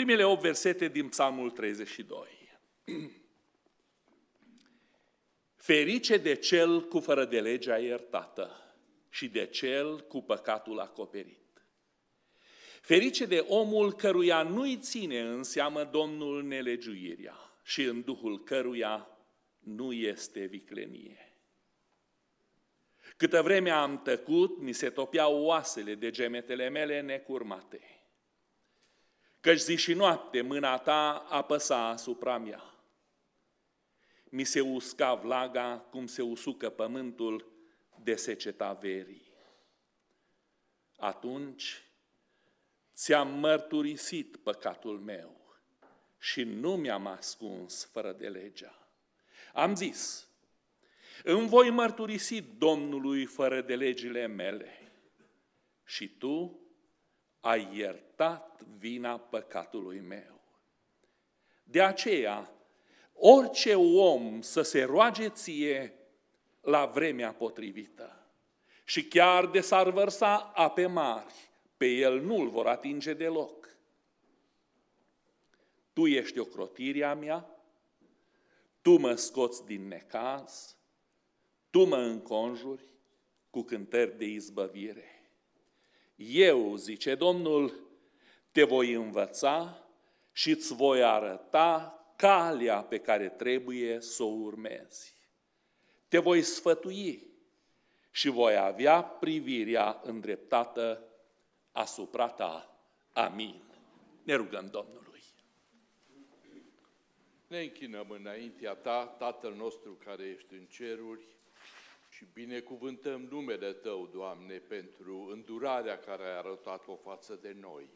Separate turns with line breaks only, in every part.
Primele 8 versete din Psalmul 32. Ferice de cel cu fără de legea iertată și de cel cu păcatul acoperit. Ferice de omul căruia nu-i ține în seamă Domnul nelegiuirea și în duhul căruia nu este viclenie. Câtă vreme am tăcut, mi se topeau oasele de gemetele mele necurmate. Căci zi și noapte mâna ta apăsa asupra mea. Mi se usca vlaga cum se usucă pământul de seceta verii. Atunci ți-am mărturisit păcatul meu și nu mi-am ascuns fără de legea. Am zis, îmi voi mărturisi Domnului fără de legile mele și tu ai iertat vina păcatului meu. De aceea, orice om să se roage ție la vremea potrivită și chiar de s-ar vărsa ape mari, pe el nu-l vor atinge deloc. Tu ești ocrotirea mea, tu mă scoți din necaz, tu mă înconjuri cu cântări de izbăvire. Eu, zice Domnul, te voi învăța și îți voi arăta calea pe care trebuie să o urmezi. Te voi sfătui și voi avea privirea îndreptată asupra ta. Amin. Ne rugăm Domnului.
Ne închinăm înaintea ta, Tatăl nostru care ești în ceruri, și binecuvântăm numele Tău, Doamne, pentru îndurarea care ai arătat-o față de noi.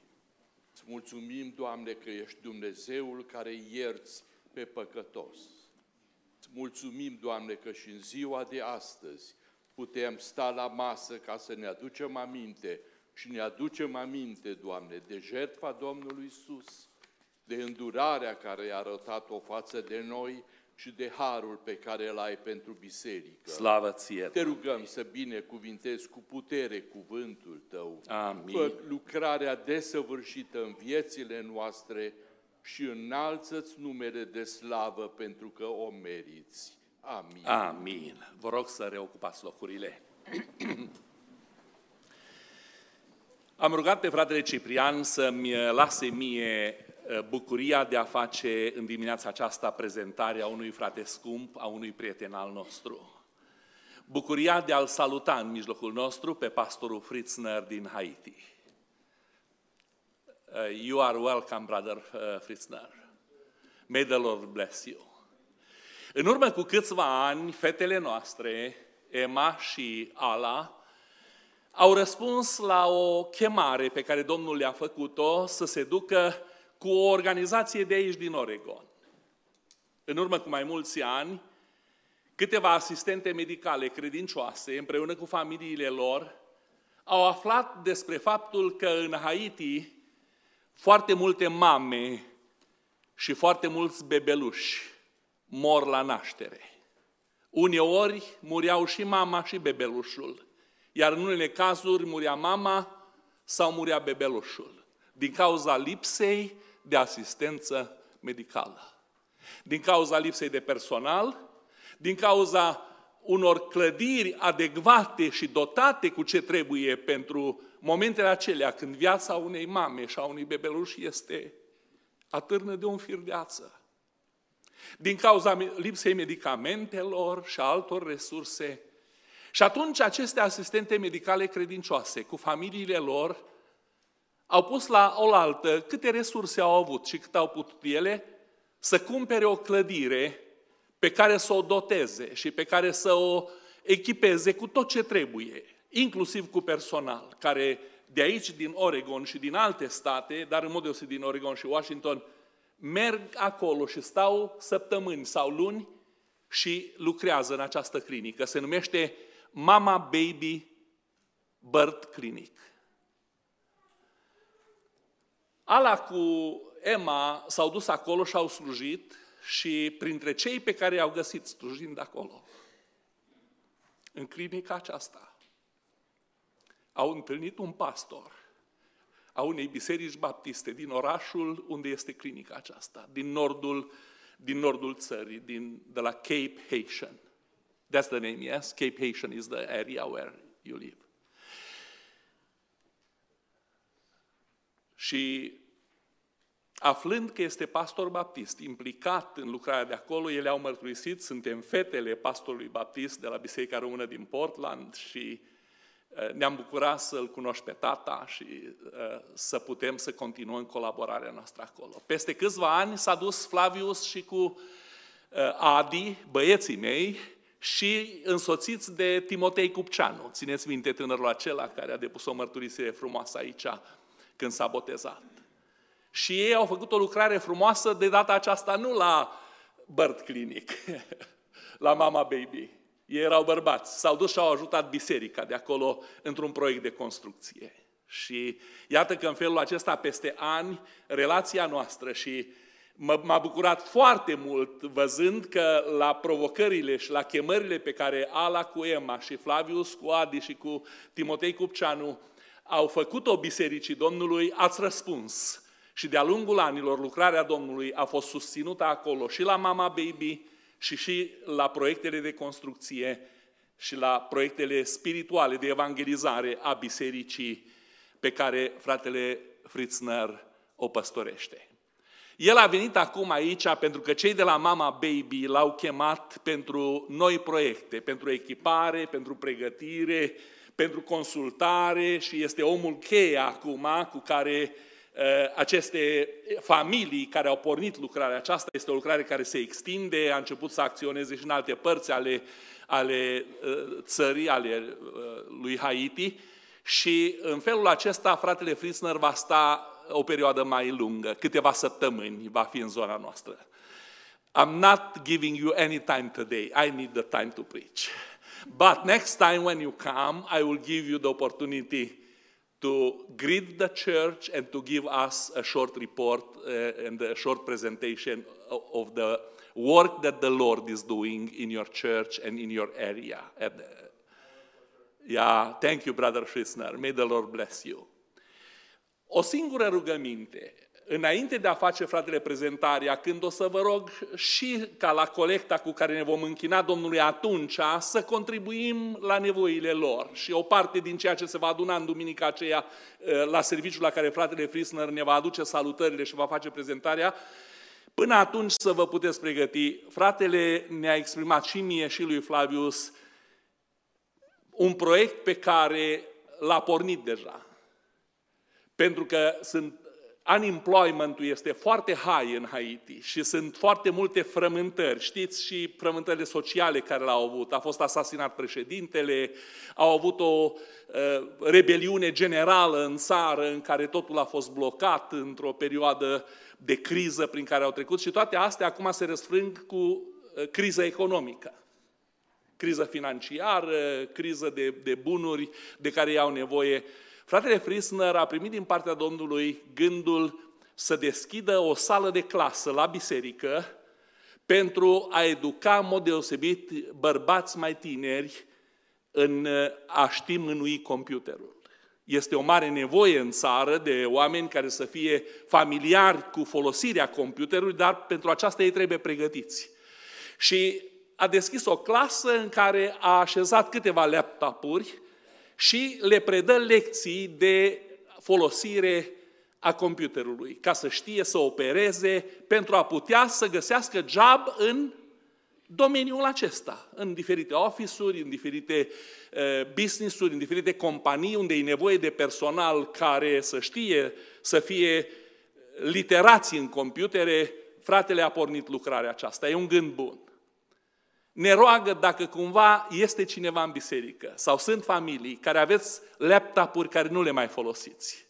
Îți mulțumim, Doamne, că ești Dumnezeul care ierți pe păcătos. Îți mulțumim, Doamne, că și în ziua de astăzi putem sta la masă ca să ne aducem aminte și ne aducem aminte, Doamne, de jertfa Domnului Isus, de îndurarea care i-a arătat-o față de noi și de harul pe care îl ai pentru biserică.
Slavă ție!
Te rugăm să binecuvintezi cu putere cuvântul Tău.
Amin.
Fă lucrarea desăvârșită în viețile noastre și înalță-ți numele de slavă pentru că o meriți. Amin.
Amin. Vă rog să reocupați locurile. Am rugat pe fratele Ciprian să-mi lase mie uh, bucuria de a face în dimineața aceasta prezentarea unui frate scump, a unui prieten al nostru. Bucuria de a-l saluta în mijlocul nostru pe pastorul Fritzner din Haiti. Uh, you are welcome, brother uh, Fritzner. May the Lord bless you. În urmă cu câțiva ani, fetele noastre, Emma și Ala, au răspuns la o chemare pe care Domnul le-a făcut-o să se ducă cu o organizație de aici din Oregon. În urmă cu mai mulți ani, câteva asistente medicale credincioase, împreună cu familiile lor, au aflat despre faptul că în Haiti foarte multe mame și foarte mulți bebeluși mor la naștere. Uneori muriau și mama și bebelușul iar în unele cazuri murea mama sau murea bebelușul, din cauza lipsei de asistență medicală, din cauza lipsei de personal, din cauza unor clădiri adecvate și dotate cu ce trebuie pentru momentele acelea când viața unei mame și a unui bebeluș este atârnă de un fir de ață. Din cauza lipsei medicamentelor și altor resurse și atunci aceste asistente medicale credincioase, cu familiile lor, au pus la oaltă câte resurse au avut și cât au putut ele să cumpere o clădire pe care să o doteze și pe care să o echipeze cu tot ce trebuie, inclusiv cu personal, care de aici, din Oregon și din alte state, dar în mod deosebit din Oregon și Washington, merg acolo și stau săptămâni sau luni și lucrează în această clinică. Se numește Mama Baby Birth Clinic. Ala cu Emma s-au dus acolo și au slujit și printre cei pe care i-au găsit slujind acolo, în clinica aceasta, au întâlnit un pastor a unei biserici baptiste din orașul unde este clinica aceasta, din nordul, din nordul țării, din, de la Cape Haitian. That's the name, yes? Cape Haitian is the area where you live. Și aflând că este pastor baptist, implicat în lucrarea de acolo, ele au mărturisit, suntem fetele pastorului baptist de la Biserica Română din Portland și uh, ne-am bucurat să-l cunoști pe tata și uh, să putem să continuăm colaborarea noastră acolo. Peste câțiva ani s-a dus Flavius și cu uh, Adi, băieții mei, și însoțiți de Timotei Cupceanu. Țineți minte tânărul acela care a depus o mărturisire frumoasă aici când s-a botezat. Și ei au făcut o lucrare frumoasă de data aceasta nu la Birth Clinic, la Mama Baby. Ei erau bărbați, s-au dus și au ajutat biserica de acolo într-un proiect de construcție. Și iată că în felul acesta, peste ani, relația noastră și m-a bucurat foarte mult văzând că la provocările și la chemările pe care Ala cu Emma și Flavius cu Adi și cu Timotei Cupceanu au făcut-o bisericii Domnului, ați răspuns. Și de-a lungul anilor, lucrarea Domnului a fost susținută acolo și la Mama Baby și și la proiectele de construcție și la proiectele spirituale de evangelizare a bisericii pe care fratele Fritzner o păstorește. El a venit acum aici pentru că cei de la Mama Baby l-au chemat pentru noi proiecte, pentru echipare, pentru pregătire, pentru consultare și este omul cheie acum cu care uh, aceste familii care au pornit lucrarea aceasta, este o lucrare care se extinde, a început să acționeze și în alte părți ale, ale uh, țării, ale uh, lui Haiti și în felul acesta fratele Fritzner va sta o perioadă mai lungă, câteva săptămâni va fi în zona noastră. I'm not giving you any time today. I need the time to preach. But next time when you come, I will give you the opportunity to greet the church and to give us a short report uh, and a short presentation of the work that the Lord is doing in your church and in your area. And, uh, yeah, thank you, Brother Schissner. May the Lord bless you. O singură rugăminte, înainte de a face, fratele, prezentarea, când o să vă rog și ca la colecta cu care ne vom închina Domnului atunci, să contribuim la nevoile lor. Și o parte din ceea ce se va aduna în duminica aceea eh, la serviciul la care fratele Frisner ne va aduce salutările și va face prezentarea, Până atunci să vă puteți pregăti. Fratele ne-a exprimat și mie și lui Flavius un proiect pe care l-a pornit deja. Pentru că sunt unemployment-ul este foarte high în Haiti și sunt foarte multe frământări. Știți și frământările sociale care l-au avut. A fost asasinat președintele, au avut o uh, rebeliune generală în țară în care totul a fost blocat într-o perioadă de criză prin care au trecut și toate astea acum se răsfrâng cu uh, criza economică. Criză financiară, criză de, de bunuri de care ei au nevoie Fratele Frisner a primit din partea Domnului gândul să deschidă o sală de clasă la biserică pentru a educa în mod deosebit bărbați mai tineri în a ști mânui computerul. Este o mare nevoie în țară de oameni care să fie familiari cu folosirea computerului, dar pentru aceasta ei trebuie pregătiți. Și a deschis o clasă în care a așezat câteva laptopuri și le predă lecții de folosire a computerului, ca să știe să opereze, pentru a putea să găsească job în domeniul acesta, în diferite office-uri, în diferite uh, business-uri, în diferite companii unde e nevoie de personal care să știe să fie literați în computere, fratele a pornit lucrarea aceasta. E un gând bun ne roagă dacă cumva este cineva în biserică sau sunt familii care aveți laptopuri care nu le mai folosiți.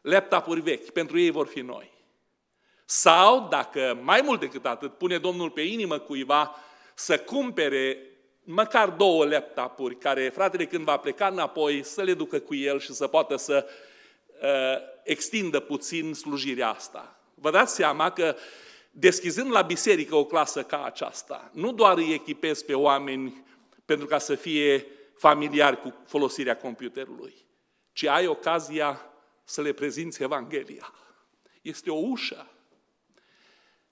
Laptopuri vechi, pentru ei vor fi noi. Sau, dacă mai mult decât atât, pune Domnul pe inimă cuiva să cumpere măcar două laptopuri care fratele când va pleca înapoi să le ducă cu el și să poată să uh, extindă puțin slujirea asta. Vă dați seama că uh, deschizând la biserică o clasă ca aceasta, nu doar îi echipezi pe oameni pentru ca să fie familiari cu folosirea computerului, ci ai ocazia să le prezinți Evanghelia. Este o ușă,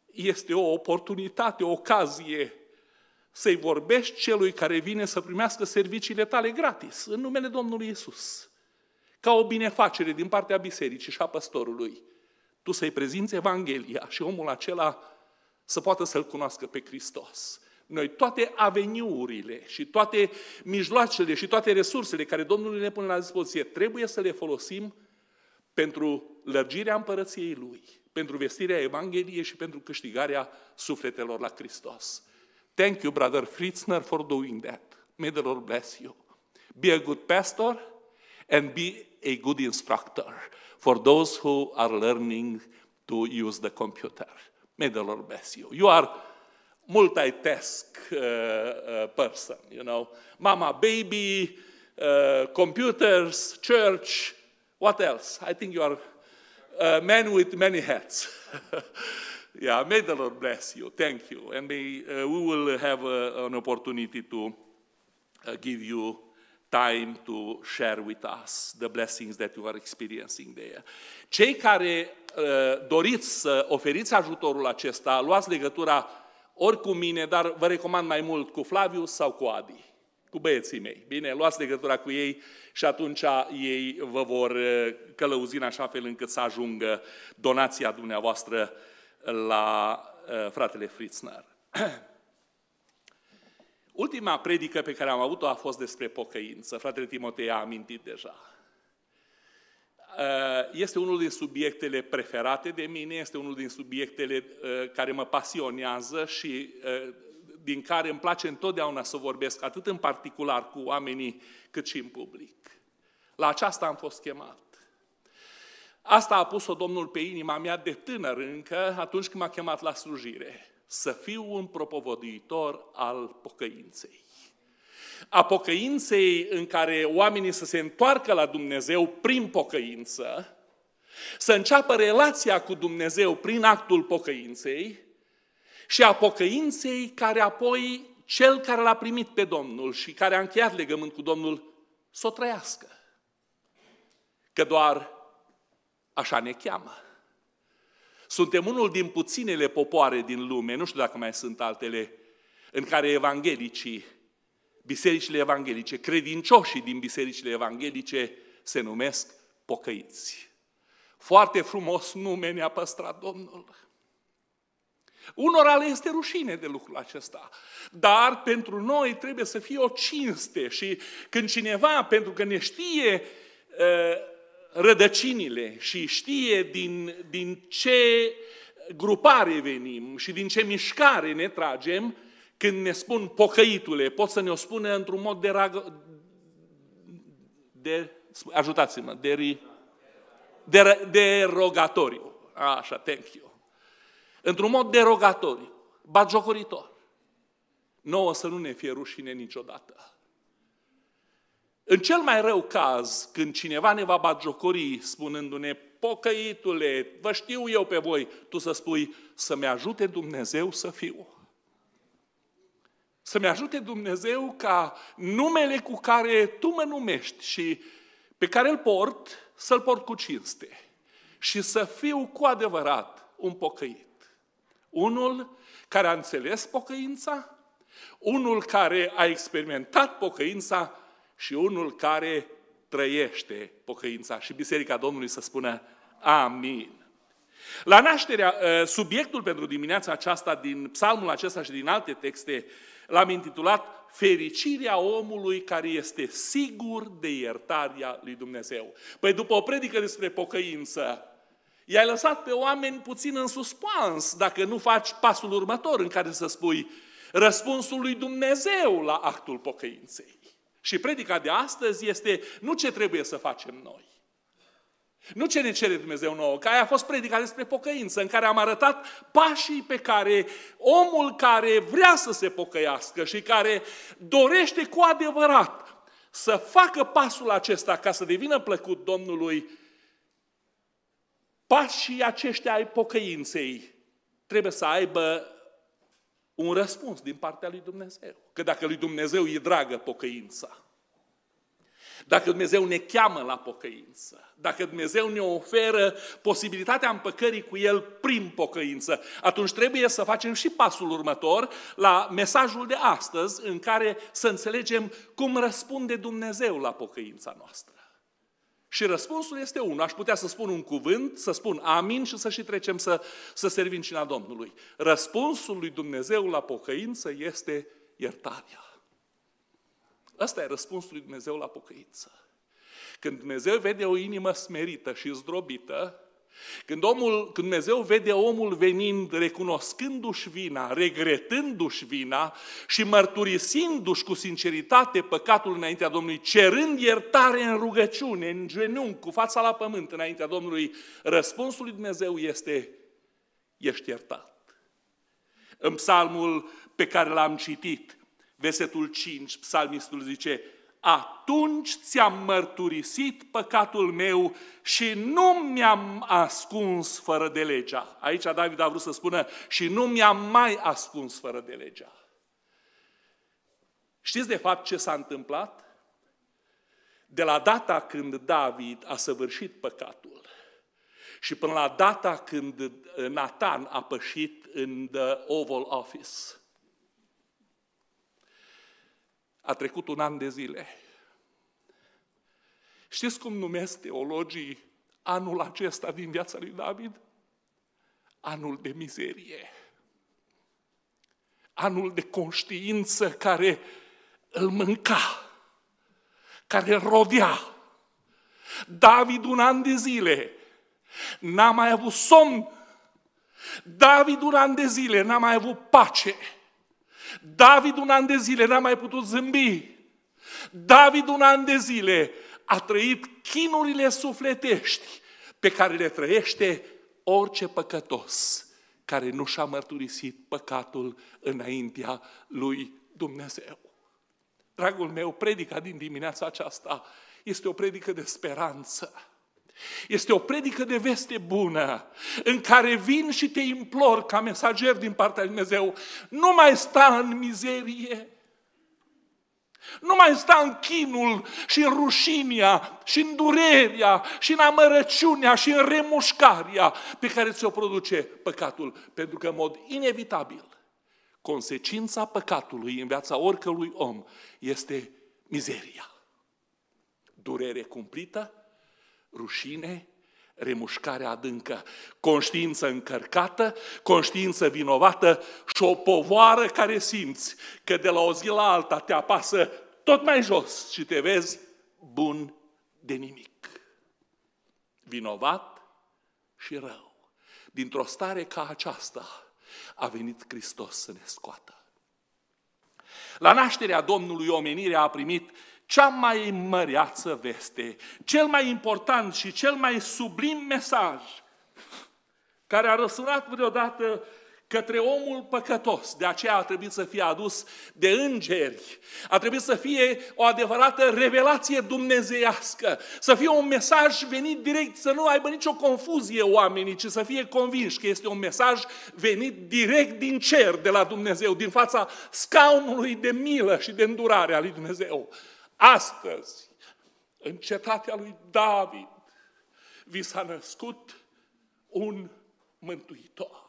este o oportunitate, o ocazie să-i vorbești celui care vine să primească serviciile tale gratis, în numele Domnului Isus. Ca o binefacere din partea bisericii și a păstorului. Tu să-i prezinți Evanghelia și omul acela să poată să-L cunoască pe Hristos. Noi toate aveniurile și toate mijloacele și toate resursele care Domnul ne pune la dispoziție trebuie să le folosim pentru lărgirea împărăției Lui, pentru vestirea Evangheliei și pentru câștigarea sufletelor la Hristos. Thank you, brother Fritzner, for doing that. May the Lord bless you. Be a good pastor and be a good instructor for those who are learning to use the computer. May the Lord bless you. You are multitask uh, uh, person, you know. Mama, baby, uh, computers, church, what else? I think you are a man with many hats. yeah, may the Lord bless you. Thank you. And may, uh, we will have uh, an opportunity to uh, give you time to share with us the blessings that you are experiencing there. Cei care uh, doriți să oferiți ajutorul acesta, luați legătura ori cu mine, dar vă recomand mai mult cu Flaviu sau cu Adi, cu băieții mei. Bine, luați legătura cu ei și atunci ei vă vor uh, călăuzi în așa fel încât să ajungă donația dumneavoastră la uh, fratele Fritzner. Ultima predică pe care am avut-o a fost despre pocăință. Fratele Timotei a amintit deja. Uh, este unul din subiectele preferate de mine, este unul din subiectele uh, care mă pasionează și uh, din care îmi place întotdeauna să vorbesc, atât în particular cu oamenii, cât și în public. La aceasta am fost chemat. Asta a pus-o Domnul pe inima mea de tânăr încă, atunci când m-a chemat la slujire. Să fiu un propovăduitor al pocăinței a pocăinței în care oamenii să se întoarcă la Dumnezeu prin pocăință, să înceapă relația cu Dumnezeu prin actul pocăinței și a pocăinței care apoi cel care l-a primit pe Domnul și care a încheiat legământ cu Domnul să o trăiască. Că doar așa ne cheamă. Suntem unul din puținele popoare din lume, nu știu dacă mai sunt altele, în care evanghelicii bisericile evanghelice, credincioșii din bisericile evanghelice se numesc pocăiți. Foarte frumos nume ne-a păstrat Domnul. Unora le este rușine de lucrul acesta. Dar pentru noi trebuie să fie o cinste și când cineva, pentru că ne știe uh, rădăcinile și știe din, din ce grupare venim și din ce mișcare ne tragem, când ne spun pocăitule, pot să ne o spune într-un mod de, rag... de ajutați-mă, de, de, derogatoriu. Așa, thank you. Într-un mod derogatoriu, batjocoritor. Nouă să nu ne fie rușine niciodată. În cel mai rău caz, când cineva ne va batjocori spunându-ne, pocăitule, vă știu eu pe voi, tu să spui, să-mi ajute Dumnezeu să fiu. Să-mi ajute Dumnezeu ca numele cu care Tu mă numești și pe care îl port, să-l port cu cinste. Și să fiu cu adevărat un pocăit. Unul care a înțeles pocăința, unul care a experimentat pocăința și unul care trăiește pocăința. Și Biserica Domnului să spună Amin. La nașterea, ă, subiectul pentru dimineața aceasta din psalmul acesta și din alte texte L-am intitulat Fericirea omului care este sigur de iertarea lui Dumnezeu. Păi după o predică despre pocăință, i-ai lăsat pe oameni puțin în suspans dacă nu faci pasul următor în care să spui răspunsul lui Dumnezeu la actul pocăinței. Și predica de astăzi este nu ce trebuie să facem noi, nu ce ne cere Dumnezeu nouă, că aia a fost predica despre pocăință, în care am arătat pașii pe care omul care vrea să se pocăiască și care dorește cu adevărat să facă pasul acesta ca să devină plăcut Domnului, pașii aceștia ai pocăinței trebuie să aibă un răspuns din partea lui Dumnezeu. Că dacă lui Dumnezeu e dragă pocăința, Dacă Dumnezeu ne cheamă la pocăință, dacă Dumnezeu ne oferă posibilitatea împăcării cu El prin pocăință, atunci trebuie să facem și pasul următor la mesajul de astăzi, în care să înțelegem cum răspunde Dumnezeu la pocăința noastră. Și răspunsul este unul. Aș putea să spun un cuvânt, să spun amin și să și trecem să, să servim cina Domnului. Răspunsul lui Dumnezeu la pocăință este iertarea. Ăsta e răspunsul lui Dumnezeu la pocăință. Când Dumnezeu vede o inimă smerită și zdrobită, când, omul, când Dumnezeu vede omul venind, recunoscându-și vina, regretându-și vina și mărturisindu-și cu sinceritate păcatul înaintea Domnului, cerând iertare în rugăciune, în genunchi, cu fața la pământ înaintea Domnului, răspunsul lui Dumnezeu este, ești iertat. În psalmul pe care l-am citit, versetul 5, psalmistul zice, atunci ți-am mărturisit păcatul meu și nu mi-am ascuns fără de legea. Aici David a vrut să spună și nu mi-am mai ascuns fără de legea. Știți de fapt ce s-a întâmplat? De la data când David a săvârșit păcatul și până la data când Nathan a pășit în the Oval Office, a trecut un an de zile. Știți cum numesc teologii anul acesta din viața lui David? Anul de mizerie. Anul de conștiință care îl mânca, care îl rodea. David un an de zile n-a mai avut somn. David un an de zile n-a mai avut pace. David un an de zile n-a mai putut zâmbi. David un an de zile a trăit chinurile sufletești pe care le trăiește orice păcătos care nu și-a mărturisit păcatul înaintea lui Dumnezeu. Dragul meu, predica din dimineața aceasta este o predică de speranță. Este o predică de veste bună, în care vin și te implor ca mesager din partea lui Dumnezeu, nu mai sta în mizerie, nu mai sta în chinul și în rușinia și în durerea și în amărăciunea și în remușcarea pe care ți-o produce păcatul. Pentru că în mod inevitabil, consecința păcatului în viața oricărui om este mizeria. Durere cumplită, rușine, remușcare adâncă, conștiință încărcată, conștiință vinovată și o povoară care simți că de la o zi la alta te apasă tot mai jos și te vezi bun de nimic. Vinovat și rău. Dintr-o stare ca aceasta a venit Hristos să ne scoată. La nașterea Domnului omenirea a primit cea mai măreață veste, cel mai important și cel mai sublim mesaj care a răsunat vreodată către omul păcătos. De aceea a trebuit să fie adus de îngeri. A trebuit să fie o adevărată revelație dumnezeiască. Să fie un mesaj venit direct, să nu aibă nicio confuzie oamenii, ci să fie convinși că este un mesaj venit direct din cer de la Dumnezeu, din fața scaunului de milă și de îndurare a lui Dumnezeu. Astăzi, în cetatea lui David, vi s-a născut un mântuitor.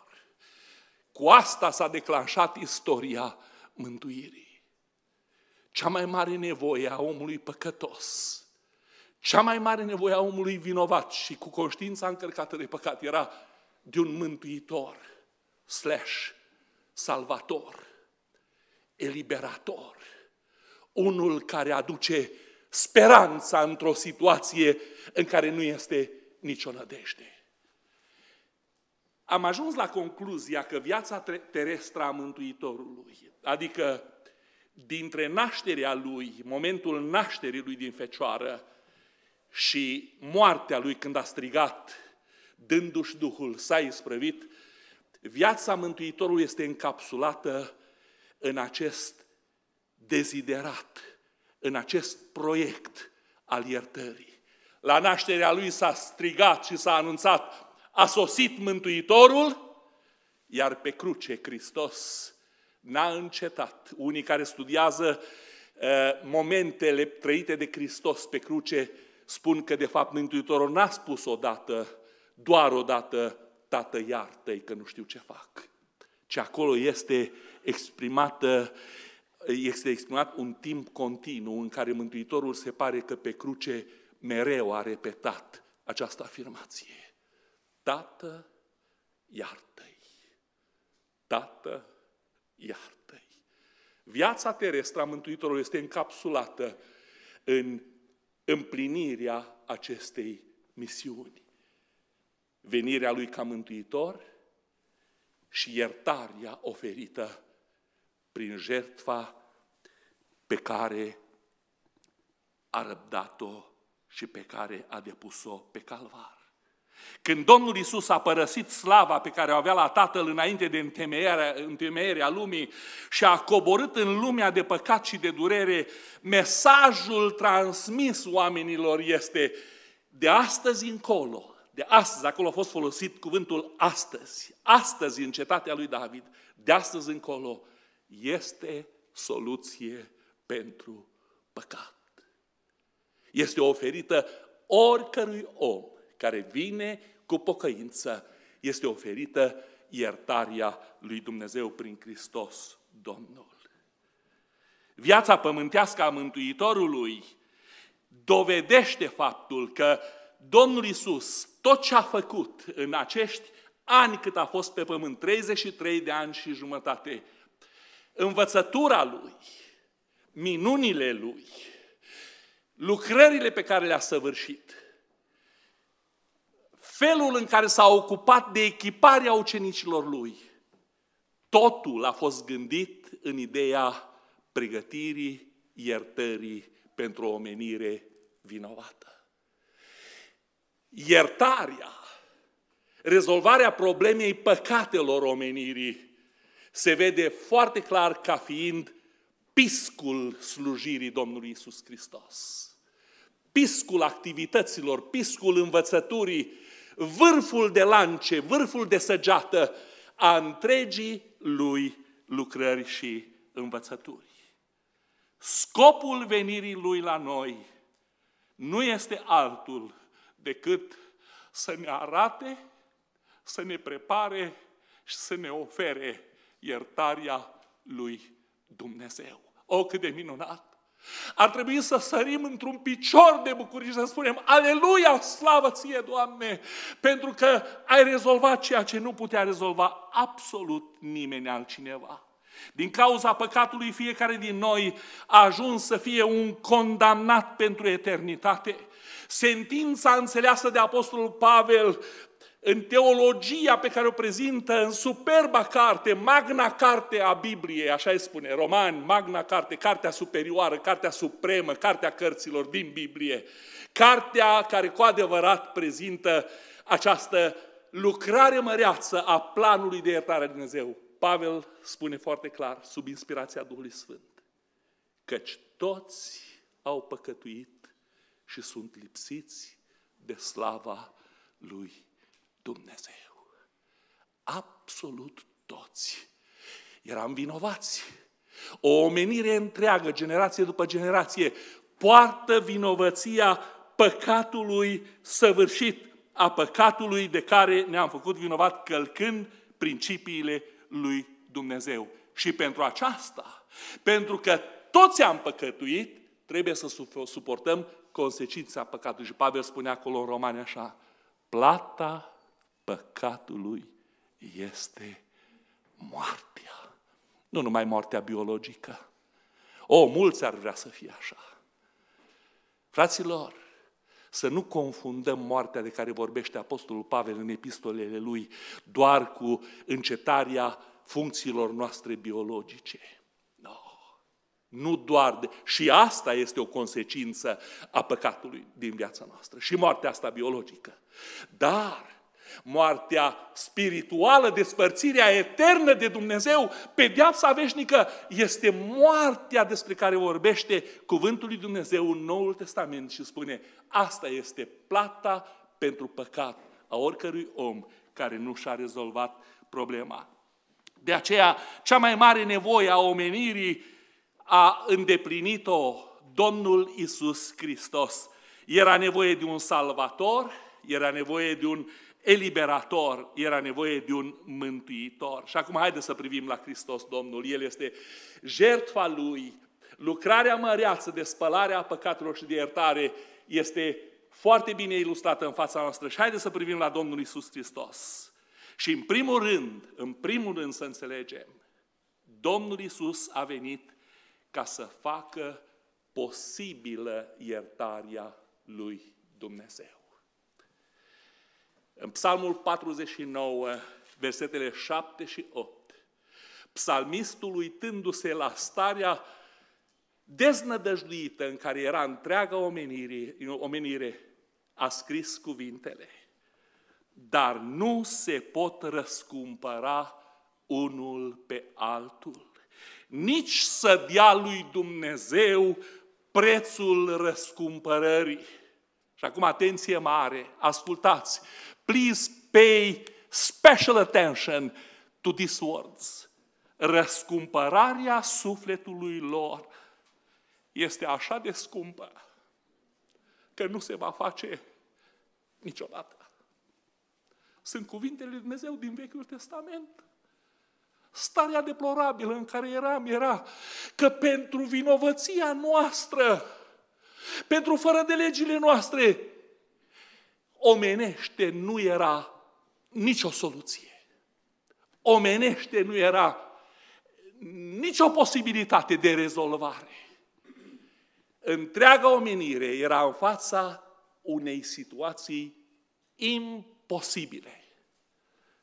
Cu asta s-a declanșat istoria mântuirii. Cea mai mare nevoie a omului păcătos, cea mai mare nevoie a omului vinovat și cu conștiința încărcată de păcat era de un mântuitor, slash, salvator, eliberator unul care aduce speranța într-o situație în care nu este nicio nădejde. Am ajuns la concluzia că viața terestră a Mântuitorului, adică dintre nașterea lui, momentul nașterii lui din fecioară și moartea lui când a strigat, dându-și Duhul, s-a isprăvit, viața Mântuitorului este încapsulată în acest deziderat în acest proiect al iertării. La nașterea lui s-a strigat și s-a anunțat, a sosit Mântuitorul, iar pe cruce Hristos n-a încetat. Unii care studiază momentele trăite de Hristos pe cruce spun că de fapt Mântuitorul n-a spus odată, doar odată, Tată iartă că nu știu ce fac. Ci acolo este exprimată este exprimat un timp continuu în care Mântuitorul se pare că pe cruce mereu a repetat această afirmație. Tată, iartă-i. Tată, iartă-i. Viața terestră a Mântuitorului este încapsulată în împlinirea acestei misiuni. Venirea lui ca mântuitor și iertarea oferită prin jertfa pe care a răbdat-o și pe care a depus-o pe calvar. Când Domnul Isus a părăsit slava pe care o avea la Tatăl înainte de întemeierea, întemeierea lumii și a coborât în lumea de păcat și de durere, mesajul transmis oamenilor este de astăzi încolo, de astăzi, acolo a fost folosit cuvântul astăzi, astăzi în cetatea lui David, de astăzi încolo, este soluție pentru păcat. Este oferită oricărui om care vine cu pocăință, este oferită iertarea lui Dumnezeu prin Hristos Domnul. Viața pământească a Mântuitorului dovedește faptul că Domnul Isus, tot ce a făcut în acești ani cât a fost pe pământ, 33 de ani și jumătate, învățătura Lui, minunile Lui, lucrările pe care le-a săvârșit, felul în care s-a ocupat de echiparea ucenicilor Lui, totul a fost gândit în ideea pregătirii, iertării pentru o omenire vinovată. Iertarea, rezolvarea problemei păcatelor omenirii, se vede foarte clar ca fiind piscul slujirii Domnului Isus Hristos. Piscul activităților, piscul învățăturii, vârful de lance, vârful de săgeată a întregii lui lucrări și învățături. Scopul venirii lui la noi nu este altul decât să ne arate, să ne prepare și să ne ofere iertarea lui Dumnezeu. O, cât de minunat! Ar trebui să sărim într-un picior de bucurie și să spunem, Aleluia, slavă ție, Doamne, pentru că ai rezolvat ceea ce nu putea rezolva absolut nimeni altcineva. Din cauza păcatului fiecare din noi a ajuns să fie un condamnat pentru eternitate. Sentința înțeleasă de Apostolul Pavel în teologia pe care o prezintă în superba carte, magna carte a Bibliei, așa îi spune, romani, magna carte, cartea superioară, cartea supremă, cartea cărților din Biblie, cartea care cu adevărat prezintă această lucrare măreață a planului de iertare a Dumnezeu. Pavel spune foarte clar, sub inspirația Duhului Sfânt, căci toți au păcătuit și sunt lipsiți de slava lui Dumnezeu. Absolut toți. Eram vinovați. O omenire întreagă, generație după generație, poartă vinovăția păcatului săvârșit, a păcatului de care ne-am făcut vinovat călcând principiile lui Dumnezeu. Și pentru aceasta, pentru că toți am păcătuit, trebuie să suportăm consecința păcatului. Și Pavel spunea acolo în Romani așa, plata păcatului este moartea. Nu numai moartea biologică. O, mulți ar vrea să fie așa. Fraților, să nu confundăm moartea de care vorbește Apostolul Pavel în epistolele lui doar cu încetarea funcțiilor noastre biologice. No. Nu doar de... Și asta este o consecință a păcatului din viața noastră. Și moartea asta biologică. Dar moartea spirituală, despărțirea eternă de Dumnezeu, pedeapsa veșnică, este moartea despre care vorbește cuvântul lui Dumnezeu în Noul Testament și spune, asta este plata pentru păcat a oricărui om care nu și-a rezolvat problema. De aceea, cea mai mare nevoie a omenirii a îndeplinit-o Domnul Isus Hristos. Era nevoie de un salvator, era nevoie de un eliberator, era nevoie de un mântuitor. Și acum haideți să privim la Hristos Domnul. El este jertfa Lui, lucrarea măreață de spălare a păcatelor și de iertare este foarte bine ilustrată în fața noastră. Și haideți să privim la Domnul Isus Hristos. Și în primul rând, în primul rând să înțelegem, Domnul Isus a venit ca să facă posibilă iertarea lui Dumnezeu. În Psalmul 49, versetele 7 și 8, psalmistul uitându-se la starea deznădăjduită în care era întreaga omenire, omenire a scris cuvintele. Dar nu se pot răscumpăra unul pe altul. Nici să dea lui Dumnezeu prețul răscumpărării. Și acum atenție mare, ascultați. Please pay special attention to these words. Răscumpărarea sufletului lor este așa de scumpă că nu se va face niciodată. Sunt cuvintele lui Dumnezeu din Vechiul Testament. Starea deplorabilă în care eram era că pentru vinovăția noastră, pentru fără de legile noastre, omenește nu era nicio soluție. Omenește nu era nicio posibilitate de rezolvare. Întreaga omenire era în fața unei situații imposibile.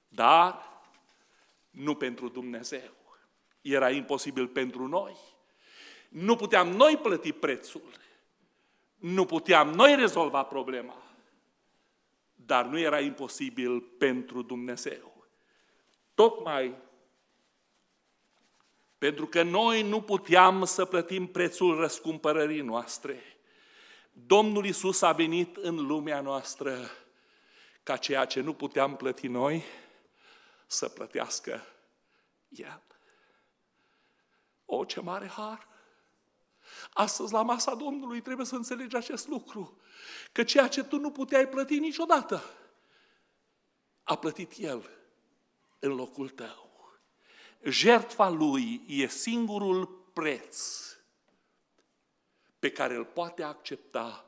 Dar nu pentru Dumnezeu. Era imposibil pentru noi. Nu puteam noi plăti prețul. Nu puteam noi rezolva problema. Dar nu era imposibil pentru Dumnezeu. Tocmai pentru că noi nu puteam să plătim prețul răscumpărării noastre. Domnul Isus a venit în lumea noastră ca ceea ce nu puteam plăti noi să plătească El. O, ce mare har! Astăzi, la masa Domnului, trebuie să înțelegi acest lucru. Că ceea ce tu nu puteai plăti niciodată, a plătit El în locul tău. Jertfa Lui e singurul preț pe care îl poate accepta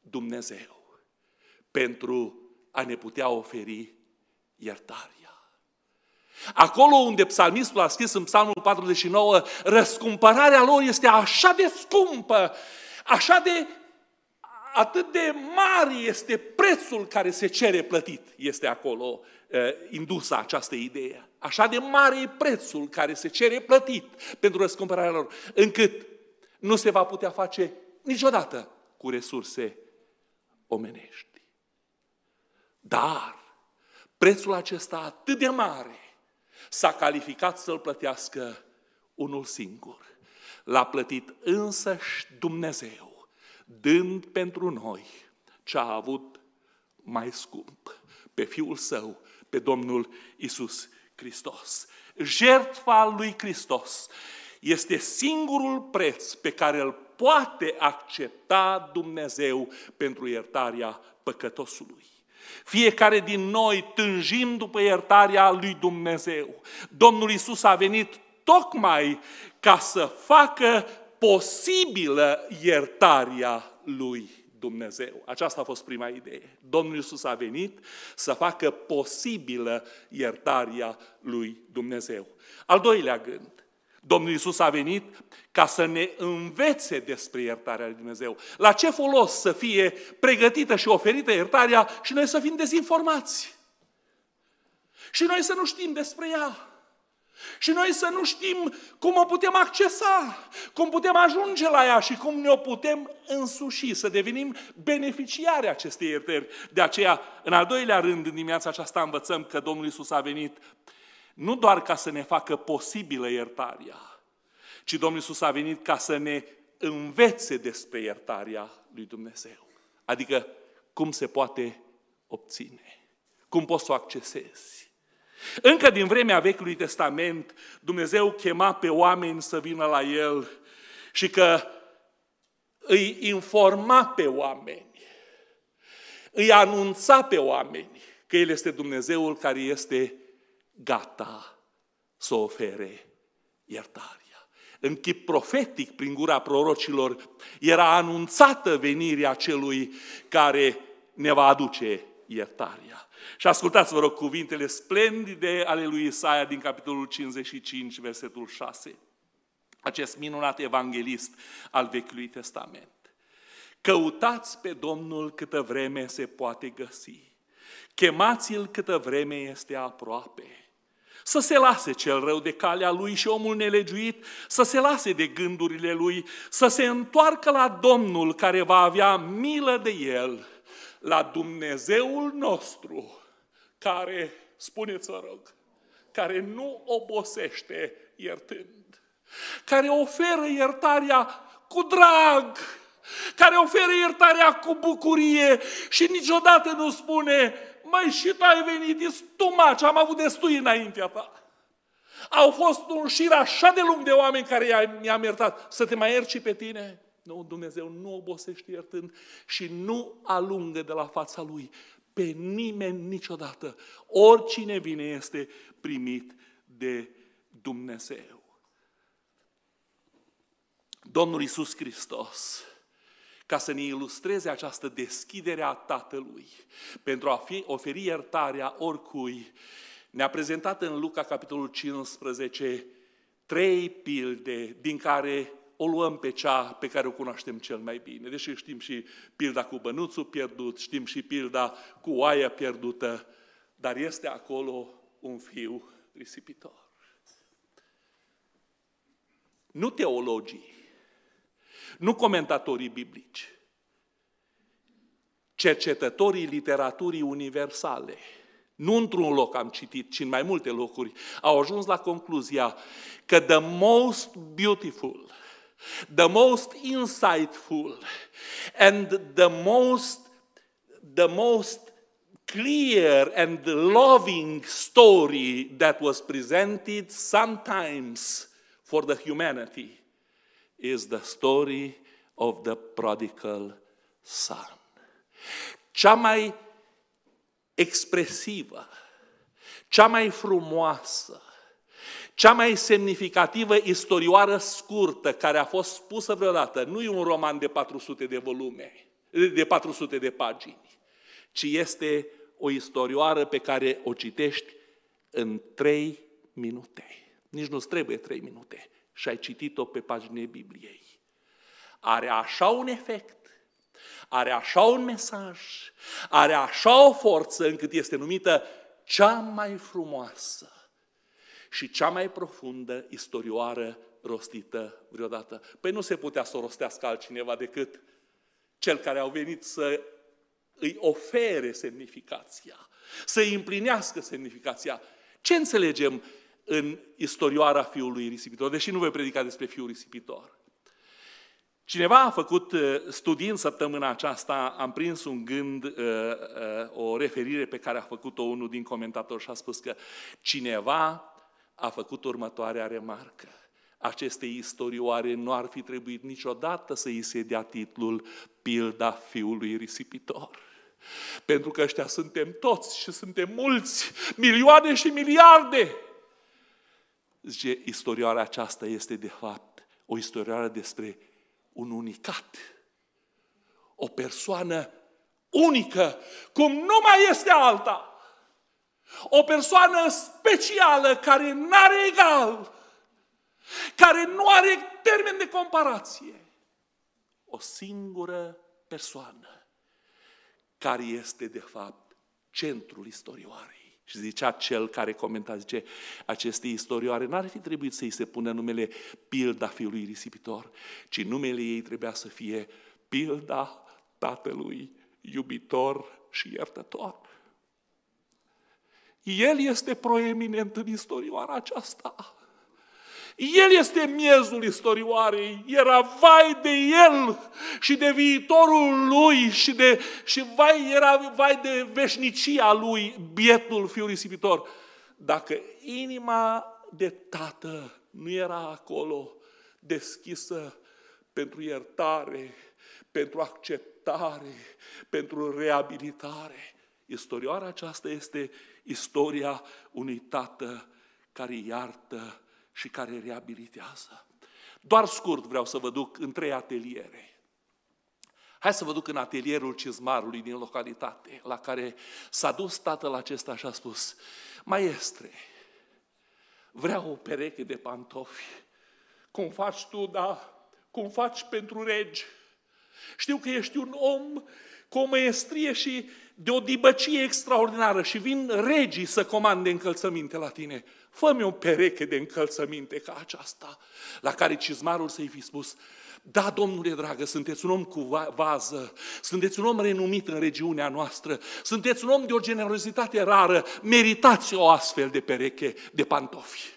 Dumnezeu pentru a ne putea oferi iertarea. Acolo unde psalmistul a scris în psalmul 49, răscumpărarea lor este așa de scumpă, așa de atât de mare este prețul care se cere plătit. Este acolo uh, indusă această idee. Așa de mare e prețul care se cere plătit pentru răscumpărarea lor, încât nu se va putea face niciodată cu resurse omenești. Dar prețul acesta atât de mare s-a calificat să-l plătească unul singur. L-a plătit însăși Dumnezeu, dând pentru noi ce a avut mai scump, pe Fiul Său, pe Domnul Isus Hristos. Jertfa lui Hristos este singurul preț pe care îl poate accepta Dumnezeu pentru iertarea păcătosului. Fiecare din noi tânjim după iertarea lui Dumnezeu. Domnul Isus a venit tocmai ca să facă posibilă iertarea lui Dumnezeu. Aceasta a fost prima idee. Domnul Isus a venit să facă posibilă iertarea lui Dumnezeu. Al doilea gând. Domnul Isus a venit ca să ne învețe despre iertarea lui Dumnezeu. La ce folos să fie pregătită și oferită iertarea și noi să fim dezinformați? Și noi să nu știm despre ea. Și noi să nu știm cum o putem accesa, cum putem ajunge la ea și cum ne-o putem însuși, să devenim beneficiari acestei iertări. De aceea, în al doilea rând, în dimineața aceasta învățăm că Domnul Isus a venit nu doar ca să ne facă posibilă iertarea, ci Domnul Iisus a venit ca să ne învețe despre iertarea lui Dumnezeu. Adică cum se poate obține, cum poți să o accesezi. Încă din vremea Vechiului Testament, Dumnezeu chema pe oameni să vină la El și că îi informa pe oameni, îi anunța pe oameni că El este Dumnezeul care este gata să ofere iertarea. În chip profetic, prin gura prorocilor, era anunțată venirea celui care ne va aduce iertarea. Și ascultați, vă rog, cuvintele splendide ale lui Isaia din capitolul 55, versetul 6. Acest minunat evanghelist al Vechiului Testament. Căutați pe Domnul câtă vreme se poate găsi. Chemați-l câtă vreme este aproape. Să se lase cel rău de calea lui și omul nelegiuit să se lase de gândurile lui, să se întoarcă la Domnul care va avea milă de el, la Dumnezeul nostru, care, spuneți-vă rog, care nu obosește iertând, care oferă iertarea cu drag, care oferă iertarea cu bucurie și niciodată nu spune, mai și tu ai venit, e stumaci, am avut destui înaintea ta. Au fost un șir așa de lung de oameni care mi-am iertat. Să te mai ierci pe tine? Nu, Dumnezeu nu obosește iertând și nu alungă de la fața Lui pe nimeni niciodată. Oricine vine este primit de Dumnezeu. Domnul Isus Hristos ca să ne ilustreze această deschidere a Tatălui pentru a fi, oferi iertarea oricui, ne-a prezentat în Luca, capitolul 15, trei pilde, din care o luăm pe cea pe care o cunoaștem cel mai bine. Deși știm și pilda cu bănuțul pierdut, știm și pilda cu oaia pierdută, dar este acolo un fiu risipitor. Nu teologii, nu comentatorii biblici, cercetătorii literaturii universale, nu într-un loc am citit, ci în mai multe locuri, au ajuns la concluzia că the most beautiful, the most insightful and the most, the most clear and loving story that was presented sometimes for the humanity is the story of the prodigal son. Cea mai expresivă, cea mai frumoasă, cea mai semnificativă istorioară scurtă care a fost spusă vreodată, nu e un roman de 400 de volume, de 400 de pagini, ci este o istorioară pe care o citești în trei minute. Nici nu-ți trebuie trei minute și ai citit-o pe paginile Bibliei. Are așa un efect, are așa un mesaj, are așa o forță încât este numită cea mai frumoasă și cea mai profundă istorioară rostită vreodată. Păi nu se putea să o rostească altcineva decât cel care au venit să îi ofere semnificația, să îi împlinească semnificația. Ce înțelegem în istorioara fiului risipitor, deși nu voi predica despre fiul risipitor. Cineva a făcut, uh, studiind săptămâna aceasta, am prins un gând, uh, uh, o referire pe care a făcut-o unul din comentatori și a spus că cineva a făcut următoarea remarcă. Aceste istorioare nu ar fi trebuit niciodată să îi se dea titlul Pilda fiului risipitor. Pentru că ăștia suntem toți și suntem mulți, milioane și miliarde. Zice, istorioara aceasta este de fapt o istorioară despre un unicat. O persoană unică, cum nu mai este alta. O persoană specială care nu are egal, care nu are termen de comparație. O singură persoană care este de fapt centrul istorioarei. Și zicea cel care comenta, zice, aceste istorioare n-ar fi trebuit să-i se pună numele pilda fiului risipitor, ci numele ei trebuia să fie pilda tatălui iubitor și iertător. El este proeminent în istorioara aceasta. El este miezul istorioarei, era vai de el și de viitorul lui și, de, și vai, era vai de veșnicia lui, bietul fiul risipitor. Dacă inima de tată nu era acolo deschisă pentru iertare, pentru acceptare, pentru reabilitare. Istorioara aceasta este istoria unui tată care iartă și care reabilitează. Doar scurt vreau să vă duc în trei ateliere. Hai să vă duc în atelierul cizmarului din localitate, la care s-a dus tatăl acesta și a spus, Maestre, vreau o pereche de pantofi, cum faci tu, da, cum faci pentru regi. Știu că ești un om cu o maestrie și de o dibăcie extraordinară și vin regii să comande încălțăminte la tine. Fă-mi o pereche de încălțăminte ca aceasta, la care cizmarul să-i fi spus, da, domnule dragă, sunteți un om cu vază, sunteți un om renumit în regiunea noastră, sunteți un om de o generozitate rară, meritați o astfel de pereche de pantofi.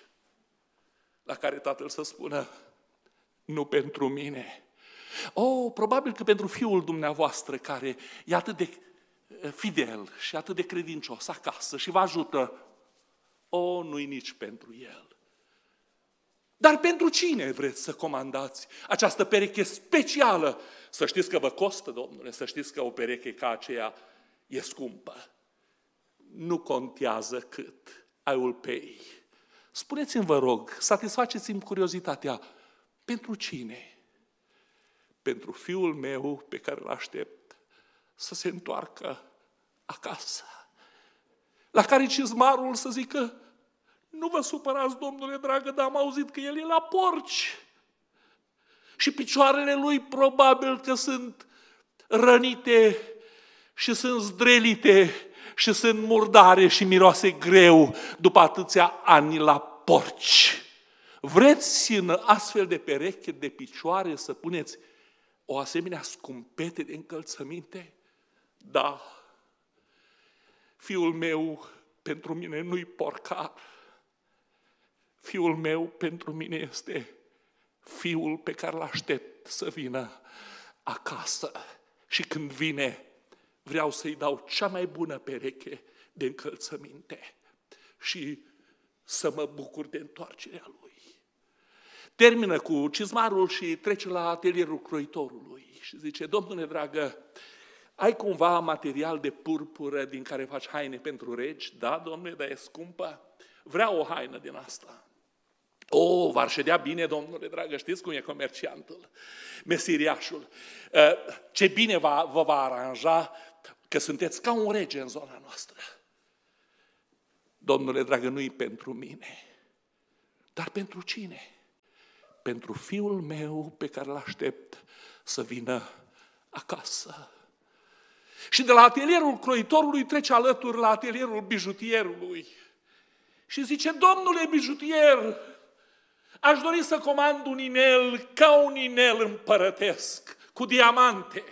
La care tatăl să spună, nu pentru mine. Oh, probabil că pentru fiul dumneavoastră care e atât de eh, fidel și atât de credincios acasă și vă ajută, oh, nu-i nici pentru el. Dar pentru cine vreți să comandați această pereche specială? Să știți că vă costă, domnule, să știți că o pereche ca aceea e scumpă. Nu contează cât. I will pay. Spuneți-mi, vă rog, satisfaceți-mi curiozitatea. Pentru cine? Pentru fiul meu pe care îl aștept să se întoarcă acasă. La care cizmarul să zică, nu vă supărați, domnule dragă, dar am auzit că el e la porci. Și picioarele lui probabil că sunt rănite și sunt zdrelite și sunt murdare și miroase greu după atâția ani la porci. Vreți în astfel de pereche de picioare să puneți o asemenea scumpete de încălțăminte? Da. Fiul meu pentru mine nu-i porcar Fiul meu pentru mine este fiul pe care îl aștept să vină acasă. Și când vine, vreau să-i dau cea mai bună pereche de încălțăminte și să mă bucur de întoarcerea lui. Termină cu cizmarul și trece la atelierul croitorului și zice, domnule dragă, ai cumva material de purpură din care faci haine pentru regi? Da, domnule, dar e scumpă. Vreau o haină din asta. O, v-ar ședea bine, domnule dragă, știți cum e comerciantul, mesiriașul. Ă, ce bine va, vă va aranja că sunteți ca un rege în zona noastră. Domnule dragă, nu-i pentru mine, dar pentru cine? Pentru fiul meu pe care îl aștept să vină acasă. Și de la atelierul croitorului trece alături la atelierul bijutierului. Și zice, domnule bijutier, Aș dori să comand un inel ca un inel împărătesc, cu diamante.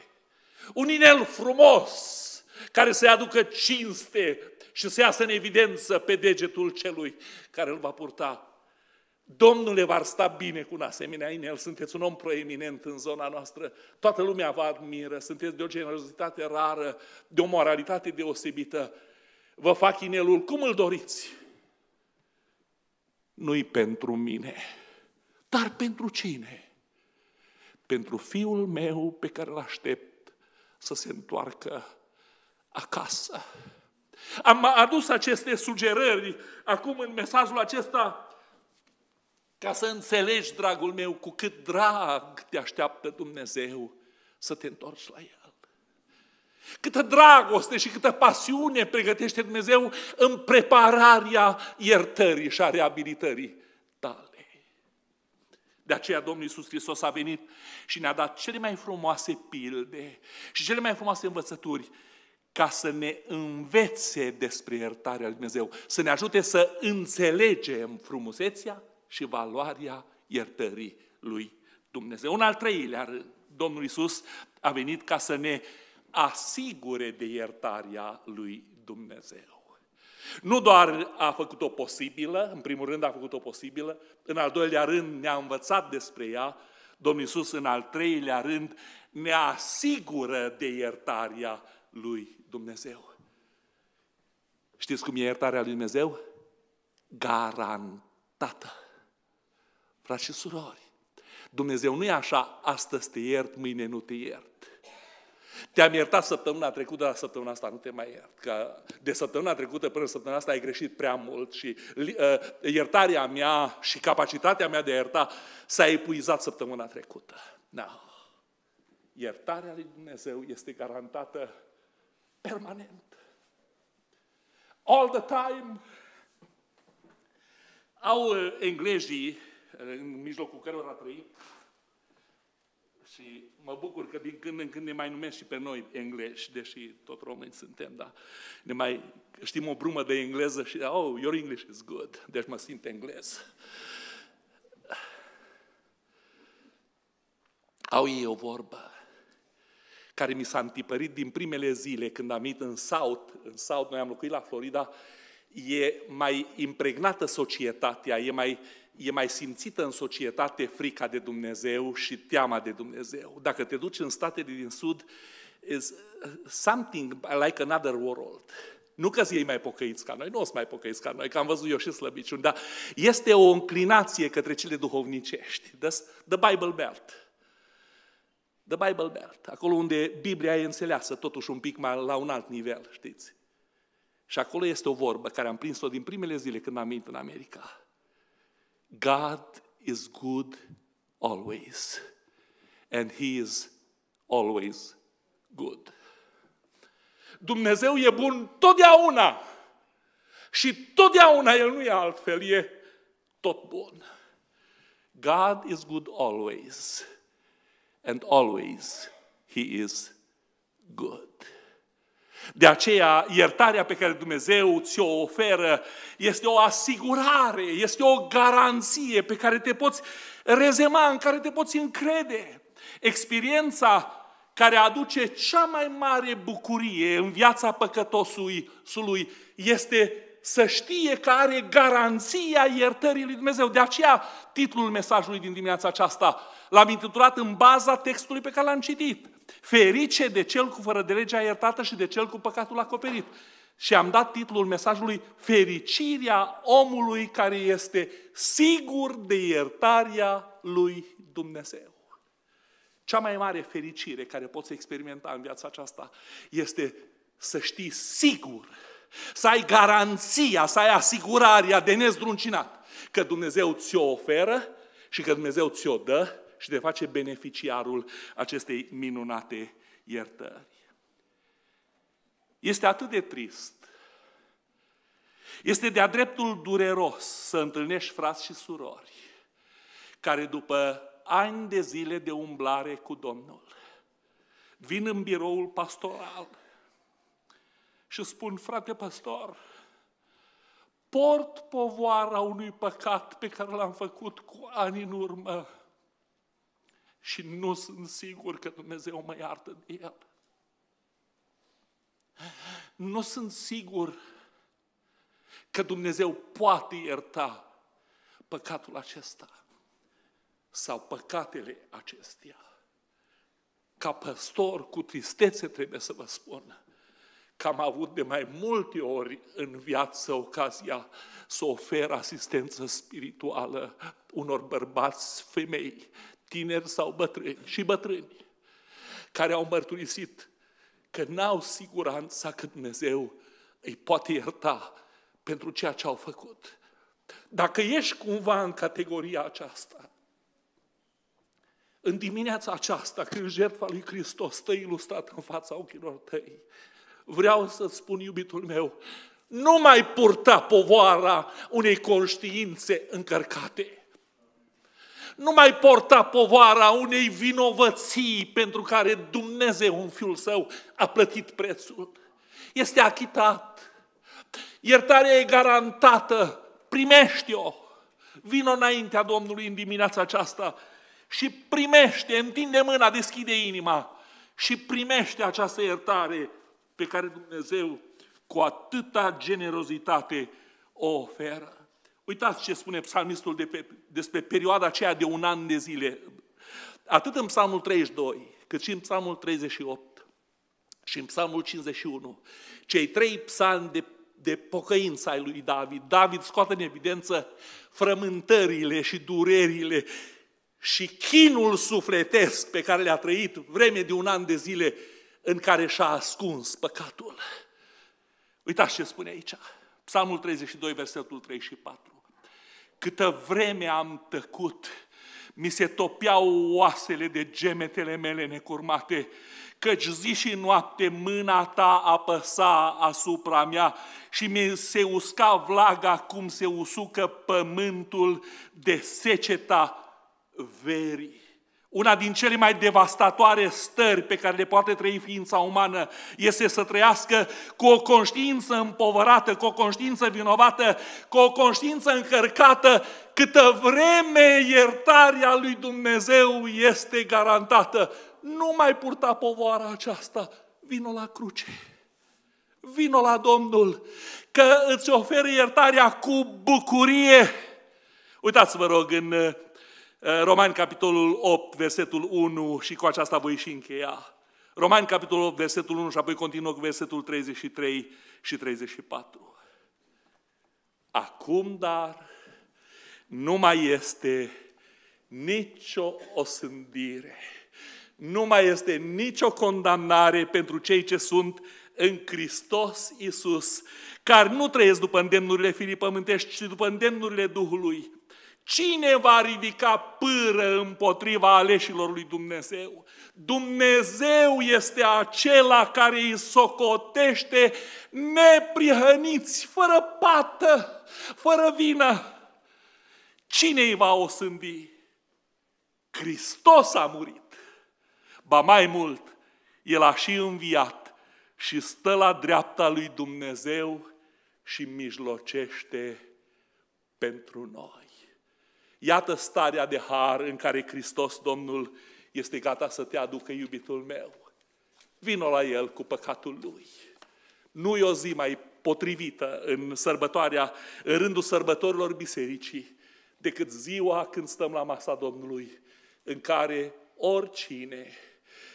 Un inel frumos, care să aducă cinste și să iasă în evidență pe degetul celui care îl va purta. Domnule va sta bine cu un asemenea inel, sunteți un om proeminent în zona noastră, toată lumea vă admiră, sunteți de o generozitate rară, de o moralitate deosebită. Vă fac inelul cum îl doriți nu-i pentru mine. Dar pentru cine? Pentru fiul meu pe care îl aștept să se întoarcă acasă. Am adus aceste sugerări acum în mesajul acesta ca să înțelegi, dragul meu, cu cât drag te așteaptă Dumnezeu să te întorci la El. Câtă dragoste și câtă pasiune pregătește Dumnezeu în prepararea iertării și a reabilitării tale. De aceea Domnul Iisus Hristos a venit și ne-a dat cele mai frumoase pilde și cele mai frumoase învățături ca să ne învețe despre iertarea lui Dumnezeu, să ne ajute să înțelegem frumusețea și valoarea iertării lui Dumnezeu. Un al treilea rând, Domnul Iisus a venit ca să ne asigure de iertarea lui Dumnezeu. Nu doar a făcut-o posibilă, în primul rând a făcut-o posibilă, în al doilea rând ne-a învățat despre ea, Domnul Iisus în al treilea rând ne asigură de iertarea lui Dumnezeu. Știți cum e iertarea lui Dumnezeu? Garantată. Frați și surori, Dumnezeu nu e așa, astăzi te iert, mâine nu te iert. Te-am iertat săptămâna trecută, dar săptămâna asta nu te mai iert. Că de săptămâna trecută până săptămâna asta ai greșit prea mult și uh, iertarea mea și capacitatea mea de a ierta s-a epuizat săptămâna trecută. No. Iertarea lui Dumnezeu este garantată permanent. All the time. Au uh, englezii, în mijlocul cărora trăim, și mă bucur că din când în când ne mai numesc și pe noi englezi, deși tot români suntem, da. Ne mai știm o brumă de engleză și, oh, your English is good, deci mă simt englez. Au ei o vorbă care mi s-a întipărit din primele zile când am venit în South, în South, noi am locuit la Florida, e mai impregnată societatea, e mai, e mai simțită în societate frica de Dumnezeu și teama de Dumnezeu. Dacă te duci în statele din Sud, is something like another world. Nu că ei mai pocăiți ca noi, nu o să mai pocăiți ca noi, că am văzut eu și slăbiciuni, dar este o înclinație către cele duhovnicești. The, the Bible Belt. The Bible Belt. Acolo unde Biblia e înțeleasă totuși un pic mai la un alt nivel, știți. Și acolo este o vorbă care am prins-o din primele zile când am venit în America. God is good always. And He is always good. Dumnezeu e bun totdeauna. Și totdeauna El nu e altfel, e tot bun. God is good always. And always He is good. De aceea, iertarea pe care Dumnezeu ți-o oferă este o asigurare, este o garanție pe care te poți rezema, în care te poți încrede. Experiența care aduce cea mai mare bucurie în viața păcătosului este să știe că are garanția iertării lui Dumnezeu. De aceea, titlul mesajului din dimineața aceasta l-am intitulat în baza textului pe care l-am citit. Ferice de cel cu fără de legea iertată și de cel cu păcatul acoperit. Și am dat titlul mesajului Fericirea omului care este sigur de iertarea lui Dumnezeu. Cea mai mare fericire care poți experimenta în viața aceasta este să știi sigur, să ai garanția, să ai asigurarea de nezdruncinat că Dumnezeu ți-o oferă și că Dumnezeu ți-o dă și de face beneficiarul acestei minunate iertări. Este atât de trist. Este de-a dreptul dureros să întâlnești frați și surori care după ani de zile de umblare cu Domnul vin în biroul pastoral și spun, frate pastor, port povoara unui păcat pe care l-am făcut cu ani în urmă și nu sunt sigur că Dumnezeu mă iartă de el. Nu sunt sigur că Dumnezeu poate ierta păcatul acesta sau păcatele acestea. Ca păstor, cu tristețe trebuie să vă spun că am avut de mai multe ori în viață ocazia să ofer asistență spirituală unor bărbați, femei, tineri sau bătrâni și bătrâni, care au mărturisit că n-au siguranța că Dumnezeu îi poate ierta pentru ceea ce au făcut. Dacă ești cumva în categoria aceasta, în dimineața aceasta, când jertfa lui Hristos stă ilustrată în fața ochilor tăi, vreau să-ți spun, iubitul meu, nu mai purta povoara unei conștiințe încărcate nu mai porta povara unei vinovății pentru care Dumnezeu, în Fiul Său, a plătit prețul. Este achitat. Iertarea e garantată. Primește-o. Vino înaintea Domnului în dimineața aceasta și primește, întinde mâna, deschide inima și primește această iertare pe care Dumnezeu cu atâta generozitate o oferă. Uitați ce spune psalmistul de pe, despre perioada aceea de un an de zile. Atât în psalmul 32, cât și în psalmul 38 și în psalmul 51. Cei trei psalmi de, de pocăință ai lui David. David scoate în evidență frământările și durerile și chinul sufletesc pe care le-a trăit vreme de un an de zile în care și-a ascuns păcatul. Uitați ce spune aici. Psalmul 32, versetul 3 și 4. Câtă vreme am tăcut, mi se topeau oasele de gemetele mele necurmate, căci zi și noapte mâna ta apăsa asupra mea și mi se usca vlaga cum se usucă pământul de seceta verii. Una din cele mai devastatoare stări pe care le poate trăi ființa umană este să trăiască cu o conștiință împovărată, cu o conștiință vinovată, cu o conștiință încărcată, câtă vreme iertarea lui Dumnezeu este garantată. Nu mai purta povoara aceasta, vino la cruce. Vino la Domnul, că îți oferă iertarea cu bucurie. Uitați-vă rog în Eh, Romani, capitolul 8, versetul 1 și cu aceasta voi și încheia. Romani, capitolul 8, versetul 1 și apoi continuă cu versetul 33 și 34. Acum, dar, nu mai este nicio osândire, nu mai este nicio condamnare pentru cei ce sunt în Hristos Iisus, care nu trăiesc după îndemnurile firii pământești, ci după îndemnurile Duhului. Cine va ridica pâră împotriva aleșilor lui Dumnezeu? Dumnezeu este acela care îi socotește neprihăniți, fără pată, fără vină. Cine îi va osândi? Hristos a murit. Ba mai mult, El a și înviat și stă la dreapta lui Dumnezeu și mijlocește pentru noi. Iată starea de har în care Hristos Domnul este gata să te aducă, iubitul meu. Vino la El cu păcatul Lui. Nu e o zi mai potrivită în sărbătoarea, în rândul sărbătorilor bisericii, decât ziua când stăm la masa Domnului, în care oricine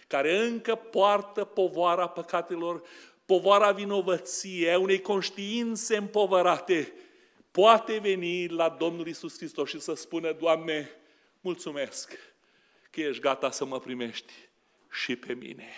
care încă poartă povoara păcatelor, povoara vinovăției, unei conștiințe împovărate, poate veni la Domnul Isus Hristos și să spună, Doamne, mulțumesc că ești gata să mă primești și pe mine.